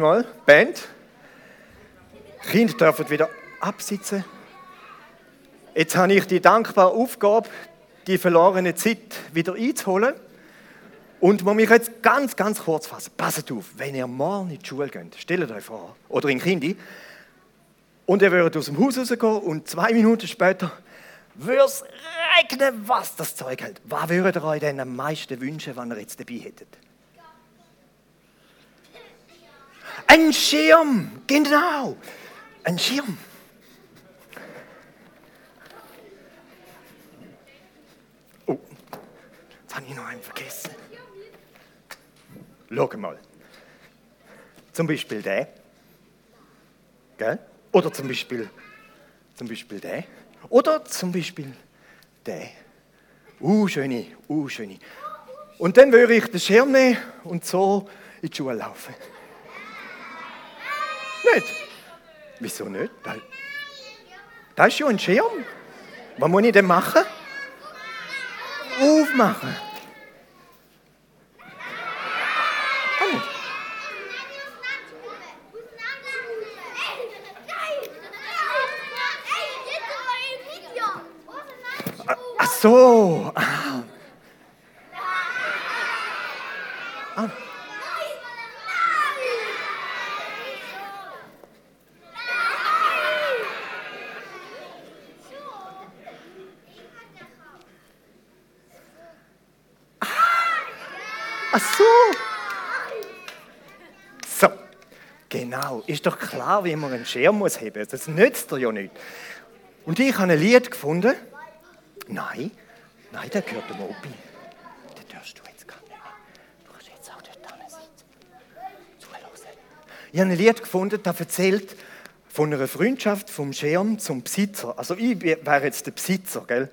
Mal, Band. Kinder dürfen wieder absitzen. Jetzt habe ich die dankbare Aufgabe, die verlorene Zeit wieder einzuholen. Und muss mich jetzt ganz, ganz kurz fassen. Passt auf, wenn ihr morgen in die Schule geht, stellt euch vor, oder in Kindi, und ihr würdet aus dem Haus rausgehen und zwei Minuten später würde es regnen, was das Zeug hält. Was würdet ihr euch denn am meisten wünschen, wenn ihr jetzt dabei hättet? Ein Schirm, genau. Ein Schirm. Oh, jetzt habe ich noch einen vergessen. Schau mal. Zum Beispiel der. Gell? Oder zum Beispiel, zum Beispiel der. Oder zum Beispiel der. Uh, schöne, uh, schöne. Und dann würde ich den Schirm nehmen und so in die Schule laufen. Nicht? Wieso nicht? Das, das ist ja ein Schirm. Was muss ich denn machen? Aufmachen. Ah, nicht. Ach so. Ach so. So. Genau. Ist doch klar, wie man einen Schirm muss heben. Das nützt dir ja nicht. Und ich habe ein Lied gefunden. Nein, nein, der gehört dem Opi. Den darfst du jetzt gar nicht mehr. Du kannst jetzt auch dort drinnen sitzen. Zuhören. Ich habe ein Lied gefunden, das erzählt von einer Freundschaft vom Schirm zum Besitzer. Also ich wäre jetzt der Besitzer, gell?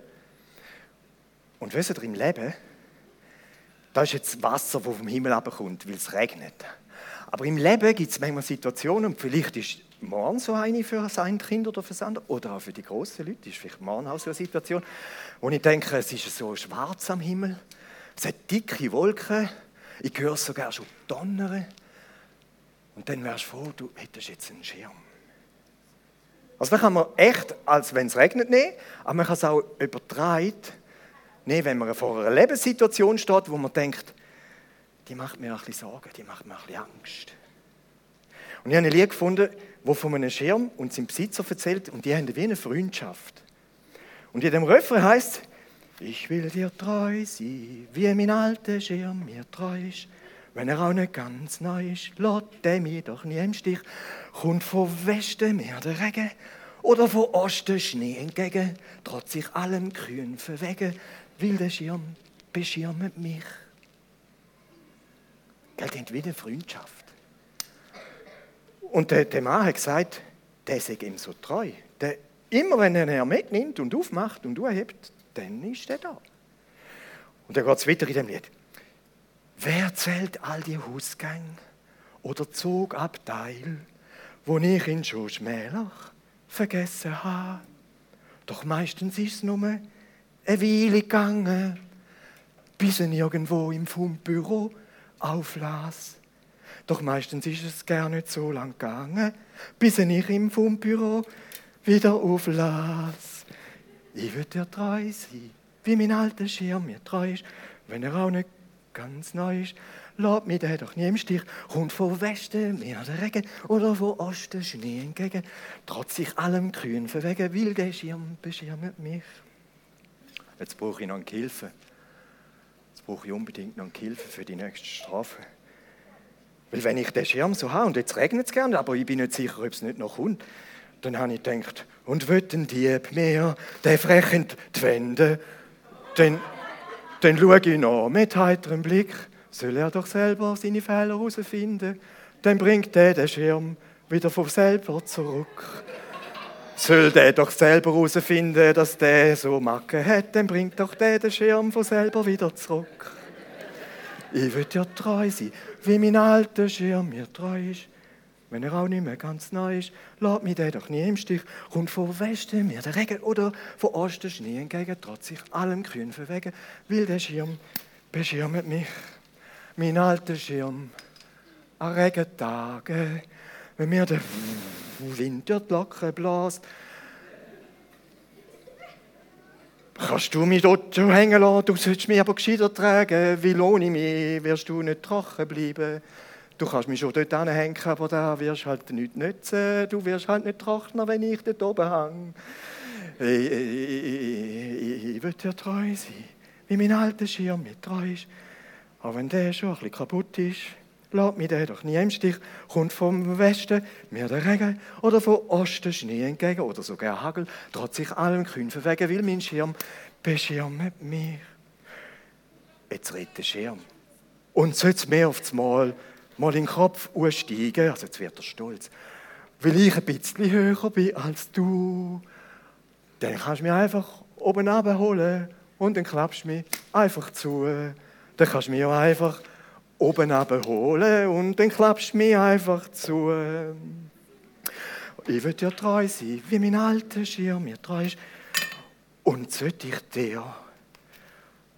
Und wisst ihr, im Leben, da ist jetzt Wasser, das vom Himmel abkommt, weil es regnet. Aber im Leben gibt es manchmal Situationen, und vielleicht ist morgen so eine für sein Kind oder für das andere, oder auch für die grossen Leute, ist vielleicht morgen auch so eine Situation, wo ich denke, es ist so schwarz am Himmel, es hat dicke Wolken, ich höre sogar schon donnern. Und dann wärst du froh, du hättest jetzt einen Schirm. Also, da kann man echt, als wenn es regnet, nehmen, aber man kann es auch übertragen, nehmen, wenn man vor einer Lebenssituation steht, wo man denkt, die macht mir ein bisschen Sorgen, die macht mir ein bisschen Angst. Und ich habe ein Lied gefunden, wo von einem Schirm und seinem Besitzer erzählt und die haben wie eine Freundschaft. Und in dem Refrain heißt ich will dir treu sein, wie mein alter Schirm mir treu ist. Wenn er auch nicht ganz neu ist, lässt er mich doch nie im Stich. Kommt von Westen mehr der Regen oder von Osten Schnee entgegen, trotz ich allem Grün verwegen, will der Schirm beschirmet mich. Gell, die haben wie Freundschaft. Und der, der Mann hat gesagt, der sei ihm so treu. Der, immer wenn er ihn mitnimmt und aufmacht und aufhebt, dann ist er da. Und dann geht es weiter in dem Lied. Wer zählt all die Hausgänge oder Zugabteil, wo ich ihn schon schmäler vergessen habe? Doch meistens ist es nur eine Weile gegangen, bis er irgendwo im Fundbüro auflas. Doch meistens ist es gar nicht so lang gegangen, bis ich im Fundbüro wieder auflas. Ich würde dir treu sein, wie mein alter Schirm mir treu ist, wenn er auch nicht ganz neu ist. Lass mich der doch nie im Stich. Kommt von Westen mehr der Regen oder von Osten Schnee entgegen. Trotz ich allem Grün verwegen, will der Schirm beschirmt mich. Jetzt brauche ich noch eine Hilfe. Jetzt brauche ich unbedingt noch eine Hilfe für die nächste Strafe. Weil wenn ich den Schirm so habe, und jetzt regnet es gerne, aber ich bin nicht sicher, ob es nicht noch kommt, dann habe ich gedacht, und wird ein Dieb mehr, der frechend die Wände, dann, dann schaue ich noch mit heiterem Blick, soll er doch selber seine Fehler herausfinden, dann bringt er den Schirm wieder von selber zurück. Soll der doch selber herausfinden, dass der so Macke hat, dann bringt doch der den Schirm von selber wieder zurück. Ich will dir treu sein, wie mein alter Schirm mir treu ist. Wenn er auch nicht mehr ganz neu ist, lässt mich der doch nie im Stich. Kommt von Westen mir der Regen oder von Osten Schnee entgegen, trotz ich allem Grün verwegen, will der Schirm beschirmet mich. Mein alter Schirm, an Regentagen, wenn mir der Wind durch die Locken bläst. Kannst du mich dort hängen lassen? Du sollst mich aber gescheiter tragen, weil ohne mich wirst du nicht trocken bleiben. Du kannst mich schon dort anhängen, aber da wirst halt nichts nützen. Du wirst halt nicht trockner, wenn ich dort oben hänge. Ich, ich, ich, ich will dir treu sein, wie mein alter Schirm mir treu ist. Auch wenn der schon ein bisschen kaputt ist, lässt mich der doch nie im Stich. Kommt vom Westen mir der Regen oder vom Osten Schnee entgegen oder sogar Hagel, trotz ich allen Künfen wegen, will mein Schirm beschirmt mich. Jetzt redet der Schirm. Und sollte mir auf das Mal mal in den Kopf aussteigen, also jetzt wird er stolz, weil ich ein bisschen höher bin als du, dann kannst du mich einfach oben holen und dann klappst du mich einfach zu. Dann kannst du mich auch einfach oben holen und dann klappst du mich einfach zu. Ich will dir treu sein, wie mein alter Schirm mir treu ist. Und sollte ich dir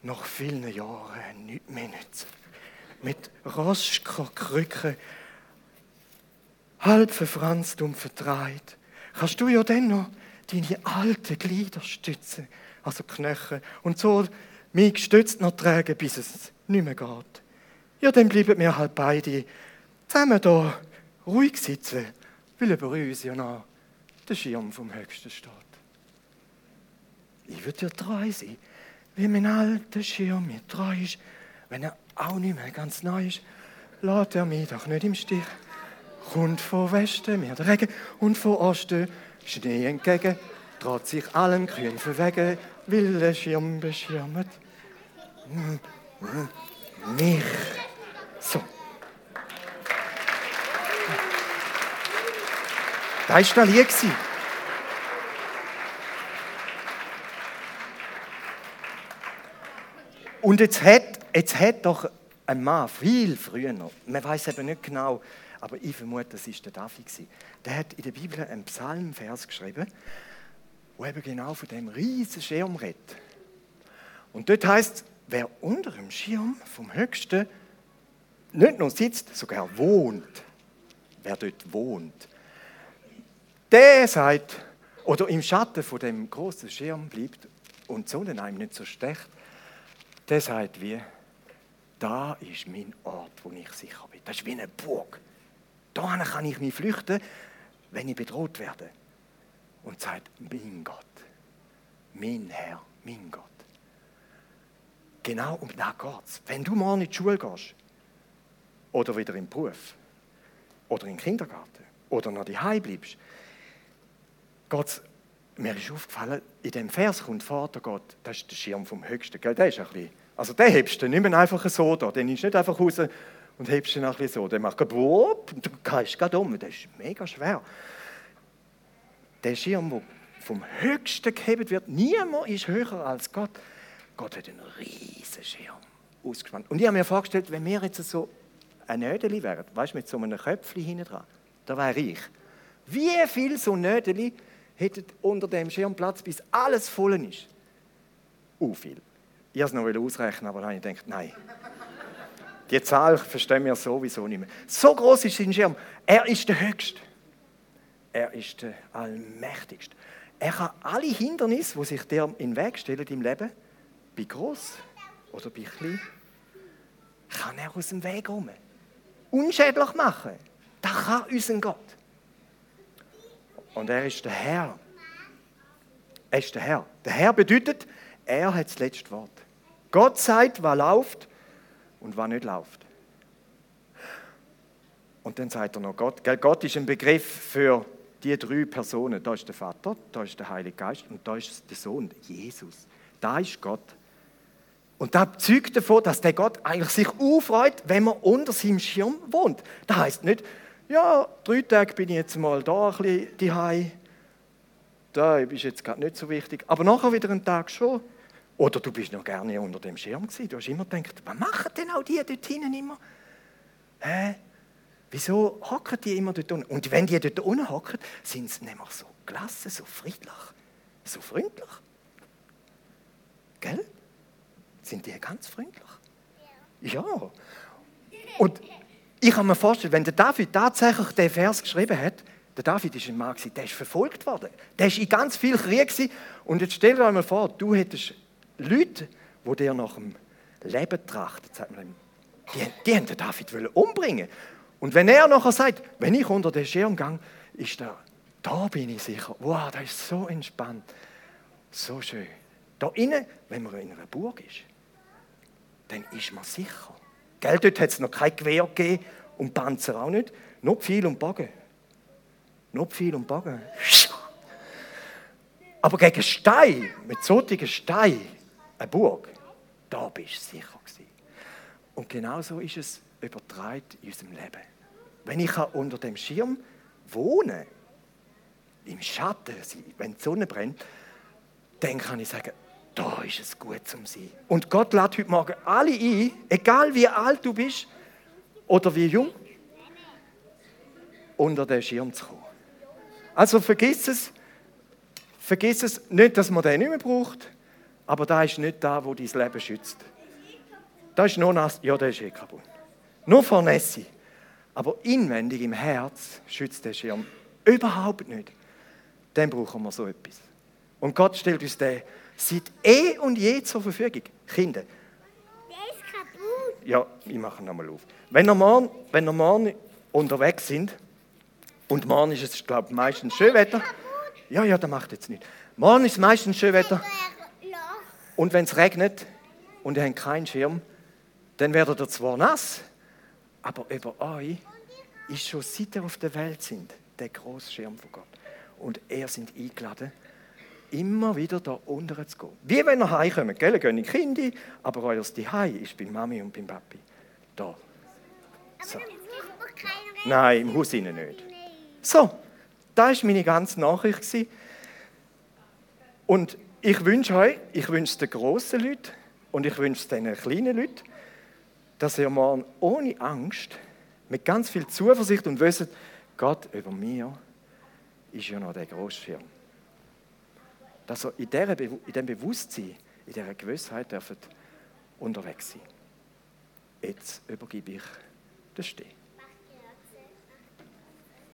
nach vielen Jahren nichts mehr nützen mit Rosker Krücke, halb verfranst und verdreht, kannst du ja dann noch deine alten Glieder stützen, also Knöchel, und so mich gestützt noch tragen, bis es nicht mehr geht. Ja, dann bleiben wir halt beide zusammen da. Ruhig sitzen, weil über uns ja noch der Schirm vom Höchsten steht. Ich würde dir treu sein, wie mein alter Schirm mir treu ist, wenn er auch nicht mehr ganz neu ist, lässt er mich doch nicht im Stich. Kommt von Westen mir der Regen und von Osten Schnee entgegen, trotz sich allen Kühen verwegen, will der Schirm beschirmt. Mich. So. Da war noch Lied. Und jetzt hat Jetzt hat doch ein Mann viel früher, man weiß eben nicht genau, aber ich vermute, das war der David. Der hat in der Bibel einen Psalmvers geschrieben, wo eben genau von dem riesen Schirm redet. Und dort heißt wer unter dem Schirm vom Höchsten nicht nur sitzt, sogar wohnt, wer dort wohnt, der sagt, oder im Schatten von dem großen Schirm bleibt und die Sonne einem nicht so stecht, der sagt wie, da ist mein Ort, wo ich sicher bin. Das ist wie eine Burg. Da kann ich mich flüchten, wenn ich bedroht werde. Und sagt, mein Gott, mein Herr, mein Gott. Genau um das geht es. Wenn du morgen in die Schule gehst, oder wieder im Beruf, oder im Kindergarten, oder noch daheim bleibst, geht's, mir ist aufgefallen, in dem Vers kommt Vater Gott, das ist der Schirm vom Höchsten, gell? der ist ein bisschen also den hebst du nicht mehr einfach so da, den nimmst du nicht einfach raus und hebst ihn ein so. Der macht und du gehst gerade um, das ist mega schwer. Der Schirm, der vom Höchsten gehebt wird, niemand ist höher als Gott. Gott hat einen riesen Schirm ausgespannt. Und ich habe mir vorgestellt, wenn wir jetzt so ein Nödeli wären, weißt du, mit so einem Köpfchen hinten dran, da wäre ich. Wie viel so Nödeli hätten unter dem Schirm Platz, bis alles voll ist? Uh, viel. Ich wollte es noch ausrechnen, aber dann habe ich gedacht, nein. Die Zahl verstehen wir sowieso nicht mehr. So groß ist sein Schirm. Er ist der Höchste. Er ist der Allmächtigste. Er kann alle Hindernisse, die sich dir in den Weg stellen im Leben, bei groß oder bei klein, kann er aus dem Weg rum. Unschädlich machen. Das kann unser Gott. Und er ist der Herr. Er ist der Herr. Der Herr bedeutet, er hat das letzte Wort. Gott sagt, was läuft und was nicht läuft. Und dann sagt er noch Gott. Gott ist ein Begriff für die drei Personen. Da ist der Vater, da ist der Heilige Geist und da ist der Sohn, Jesus. Da ist Gott. Und das zeugt davon, dass der Gott eigentlich sich aufreut, wenn man unter seinem Schirm wohnt. Das heißt nicht, ja, drei Tage bin ich jetzt mal da ein bisschen daheim. Da ist jetzt gerade nicht so wichtig. Aber nachher wieder einen Tag schon. Oder du bist noch gerne unter dem Schirm gewesen. Du hast immer gedacht, was machen denn auch die dort hinten immer? Hä? Wieso hocken die immer dort unten? Und wenn die dort unten hocken, sind sie nämlich so gelassen, so friedlich, so freundlich. Gell? Sind die ganz freundlich? Ja. Und ich kann mir vorstellen, wenn der David tatsächlich den Vers geschrieben hat, der David ist ein Mann, der ist verfolgt worden. Der ist in ganz viel Krieg Und jetzt stell dir einmal vor, du hättest Leute, die dir nach dem Leben trachten, sagt man, die, die haben den David umbringen Und wenn er nachher sagt, wenn ich unter den Schirm gehe, ist da, da bin ich sicher. Wow, das ist so entspannt. So schön. Da innen, wenn man in einer Burg ist, dann ist man sicher. Gell, dort hat es noch kein Gewehr gegeben und Panzer auch nicht. Noch viel und Bogen. Noch viel und Bogen. Aber gegen Stein, mit solchen Stein, eine Burg, da bist du sicher gewesen. Und genau so ist es übertragen in unserem Leben. Wenn ich unter dem Schirm wohne, im Schatten, wenn die Sonne brennt, dann kann ich sagen, da ist es gut zum Sein. Und Gott lädt heute Morgen alle ein, egal wie alt du bist oder wie jung, unter den Schirm zu kommen. Also vergiss es, vergiss es nicht, dass man den nicht mehr braucht, aber da ist nicht da, wo dein Leben schützt. Da ist nur nass, ja, der ist eh kaputt. Nur vor Nässe. Aber inwendig im Herz schützt der Schirm überhaupt nicht. Dann brauchen wir so etwas. Und Gott stellt uns den seit eh und je zur Verfügung. Kinder. Der ist kaputt. Ja, ich mache ihn nochmal auf. Wenn wir morgen, wenn wir morgen unterwegs sind, und morgen ist es, glaube ich, meistens Schönwetter. Ja, ja, das macht jetzt nicht. Morgen ist es meistens Schönwetter. Und wenn es regnet und ihr habt keinen Schirm, dann werdet ihr zwar nass, aber über euch ist schon seit ihr auf der Welt sind, der große Schirm von Gott. Und er sind eingeladen, immer wieder da unten zu gehen. Wie wenn ihr heimkommt, gell? Gehen die Kinder, aber euer Zuhause ist bei Mami und beim Papi. Da. So. Nein, im Haus nicht. So, das war meine ganze Nachricht. Und ich wünsche euch, ich wünsche den grossen Leuten und ich wünsche den kleinen Leuten, dass ihr morgen ohne Angst, mit ganz viel Zuversicht und wisst, Gott über mir ist ja noch der Großschirm. Dass ihr in, dieser, in diesem Bewusstsein, in dieser Gewissheit dürft unterwegs sein. Jetzt übergebe ich den Steh.